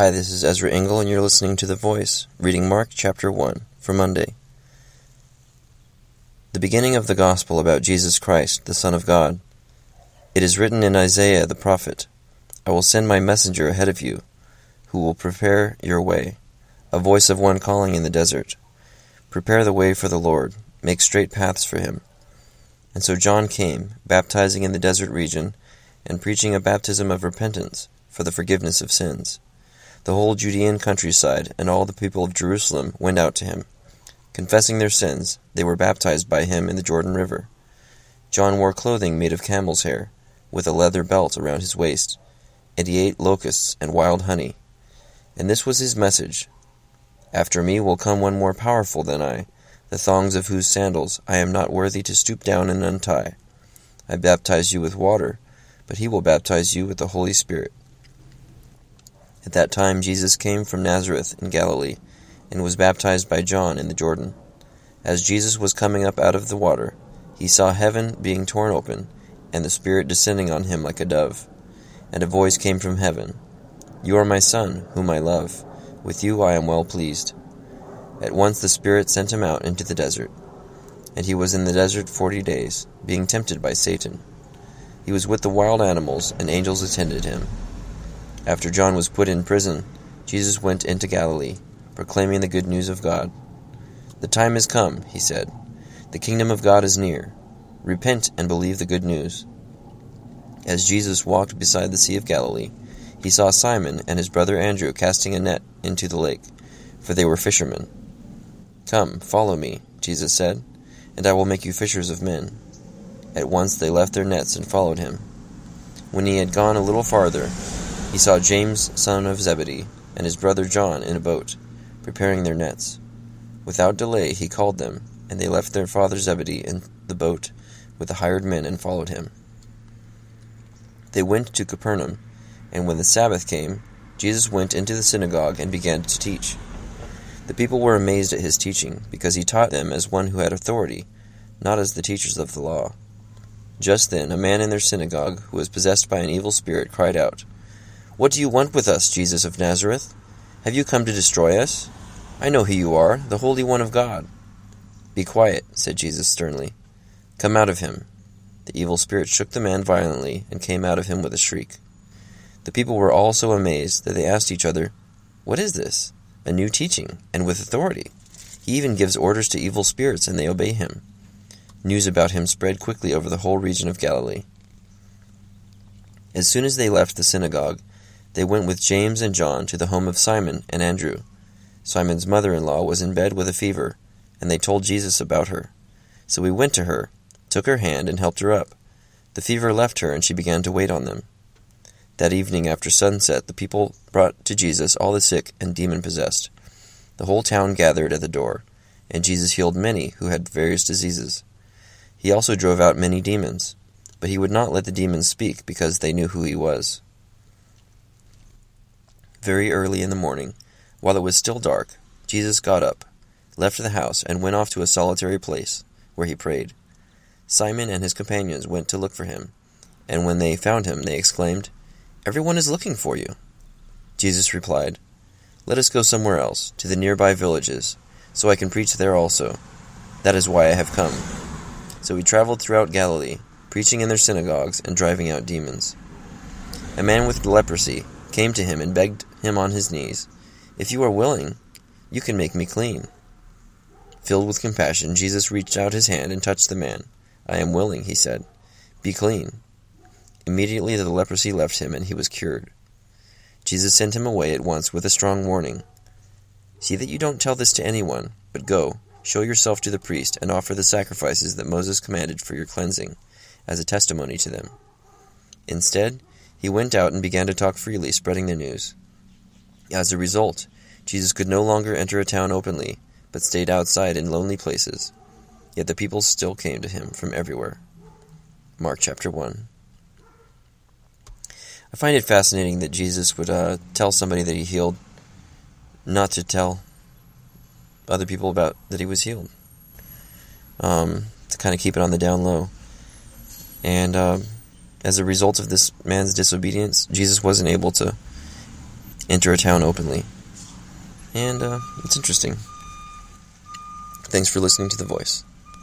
Hi, this is Ezra Engel, and you're listening to The Voice, reading Mark chapter 1 for Monday. The beginning of the Gospel about Jesus Christ, the Son of God. It is written in Isaiah the prophet I will send my messenger ahead of you, who will prepare your way, a voice of one calling in the desert. Prepare the way for the Lord, make straight paths for him. And so John came, baptizing in the desert region, and preaching a baptism of repentance for the forgiveness of sins. The whole Judean countryside and all the people of Jerusalem went out to him. Confessing their sins, they were baptized by him in the Jordan River. John wore clothing made of camel's hair, with a leather belt around his waist, and he ate locusts and wild honey. And this was his message After me will come one more powerful than I, the thongs of whose sandals I am not worthy to stoop down and untie. I baptize you with water, but he will baptize you with the Holy Spirit. At that time Jesus came from Nazareth in Galilee, and was baptized by John in the Jordan. As Jesus was coming up out of the water, he saw heaven being torn open, and the Spirit descending on him like a dove. And a voice came from heaven You are my Son, whom I love. With you I am well pleased. At once the Spirit sent him out into the desert. And he was in the desert forty days, being tempted by Satan. He was with the wild animals, and angels attended him. After John was put in prison, Jesus went into Galilee, proclaiming the good news of God. The time is come, he said. The kingdom of God is near. Repent and believe the good news. As Jesus walked beside the Sea of Galilee, he saw Simon and his brother Andrew casting a net into the lake, for they were fishermen. Come, follow me, Jesus said, and I will make you fishers of men. At once they left their nets and followed him. When he had gone a little farther, he saw James, son of Zebedee, and his brother John in a boat, preparing their nets. Without delay he called them, and they left their father Zebedee in the boat with the hired men and followed him. They went to Capernaum, and when the Sabbath came, Jesus went into the synagogue and began to teach. The people were amazed at his teaching, because he taught them as one who had authority, not as the teachers of the law. Just then a man in their synagogue, who was possessed by an evil spirit, cried out, what do you want with us, Jesus of Nazareth? Have you come to destroy us? I know who you are, the Holy One of God. Be quiet, said Jesus sternly. Come out of him. The evil spirit shook the man violently and came out of him with a shriek. The people were all so amazed that they asked each other, What is this? A new teaching, and with authority. He even gives orders to evil spirits, and they obey him. News about him spread quickly over the whole region of Galilee. As soon as they left the synagogue, they went with James and John to the home of Simon and Andrew. Simon's mother in law was in bed with a fever, and they told Jesus about her. So he went to her, took her hand, and helped her up. The fever left her, and she began to wait on them. That evening after sunset, the people brought to Jesus all the sick and demon possessed. The whole town gathered at the door, and Jesus healed many who had various diseases. He also drove out many demons, but he would not let the demons speak because they knew who he was. Very early in the morning, while it was still dark, Jesus got up, left the house, and went off to a solitary place, where he prayed. Simon and his companions went to look for him, and when they found him, they exclaimed, Everyone is looking for you. Jesus replied, Let us go somewhere else, to the nearby villages, so I can preach there also. That is why I have come. So he traveled throughout Galilee, preaching in their synagogues and driving out demons. A man with leprosy came to him and begged him on his knees, If you are willing, you can make me clean. Filled with compassion, Jesus reached out his hand and touched the man. I am willing, he said. Be clean. Immediately the leprosy left him, and he was cured. Jesus sent him away at once with a strong warning See that you don't tell this to anyone, but go, show yourself to the priest, and offer the sacrifices that Moses commanded for your cleansing, as a testimony to them. Instead, he went out and began to talk freely, spreading the news. As a result, Jesus could no longer enter a town openly, but stayed outside in lonely places. Yet the people still came to him from everywhere. Mark chapter 1. I find it fascinating that Jesus would uh, tell somebody that he healed not to tell other people about that he was healed. Um, to kind of keep it on the down low. And um, as a result of this man's disobedience, Jesus wasn't able to enter a town openly. And uh, it's interesting. Thanks for listening to The Voice.